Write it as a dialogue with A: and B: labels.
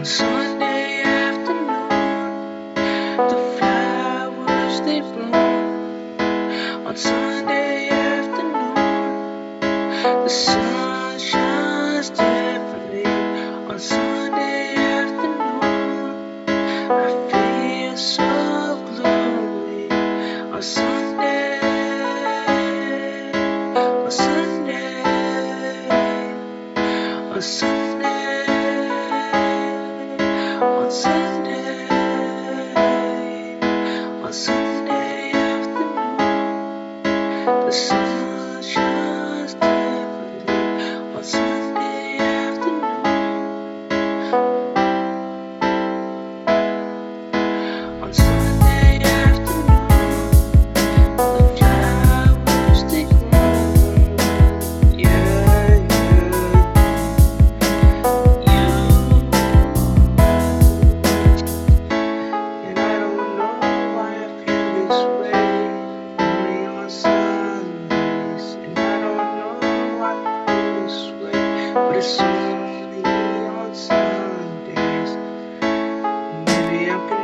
A: On Sunday afternoon, the flowers they bloom. On Sunday afternoon, the sun shines. On Sunday afternoon, I feel so. On Sunday, on Sunday, on Sunday, I see on Sundays. Maybe I can.